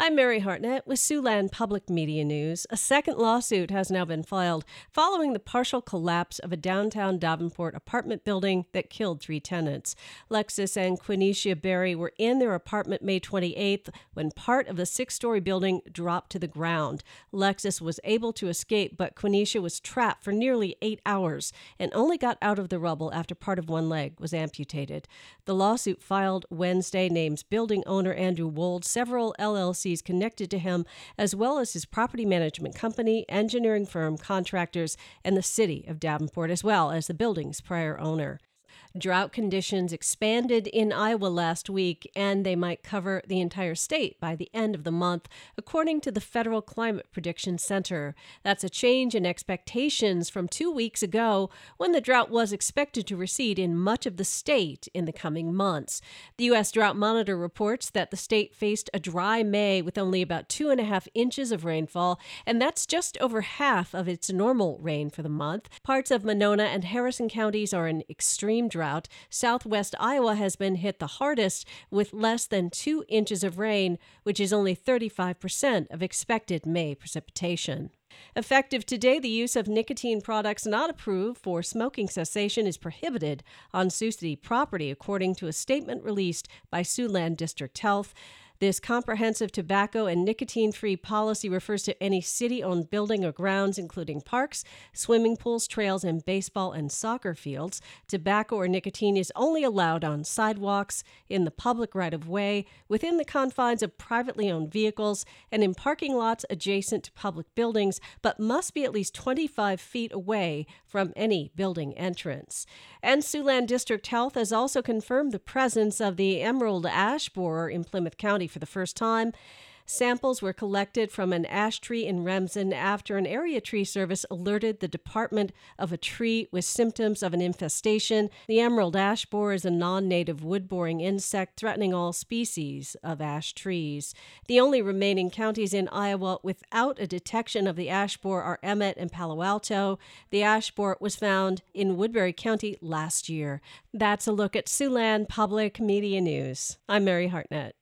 I'm Mary Hartnett with Siouxland Public Media News. A second lawsuit has now been filed following the partial collapse of a downtown Davenport apartment building that killed three tenants. Lexus and Quenisha Berry were in their apartment May 28th when part of the six story building dropped to the ground. Lexus was able to escape, but Quenisha was trapped for nearly eight hours and only got out of the rubble after part of one leg was amputated. The lawsuit filed Wednesday names building owner Andrew Wold, several LLC agencies connected to him, as well as his property management company, engineering firm, contractors, and the city of Davenport, as well as the building's prior owner. Drought conditions expanded in Iowa last week, and they might cover the entire state by the end of the month, according to the Federal Climate Prediction Center. That's a change in expectations from two weeks ago when the drought was expected to recede in much of the state in the coming months. The U.S. Drought Monitor reports that the state faced a dry May with only about two and a half inches of rainfall, and that's just over half of its normal rain for the month. Parts of Monona and Harrison counties are in extreme drought drought, southwest Iowa has been hit the hardest with less than two inches of rain, which is only 35% of expected May precipitation. Effective today, the use of nicotine products not approved for smoking cessation is prohibited on Sioux City property, according to a statement released by Siouxland District Health. This comprehensive tobacco and nicotine free policy refers to any city owned building or grounds, including parks, swimming pools, trails, and baseball and soccer fields. Tobacco or nicotine is only allowed on sidewalks, in the public right of way, within the confines of privately owned vehicles, and in parking lots adjacent to public buildings, but must be at least 25 feet away from any building entrance. And Siouxland District Health has also confirmed the presence of the emerald ash borer in Plymouth County for the first time. Samples were collected from an ash tree in Remsen after an area tree service alerted the department of a tree with symptoms of an infestation. The emerald ash borer is a non native wood boring insect threatening all species of ash trees. The only remaining counties in Iowa without a detection of the ash borer are Emmet and Palo Alto. The ash borer was found in Woodbury County last year. That's a look at Siouxland Public Media News. I'm Mary Hartnett.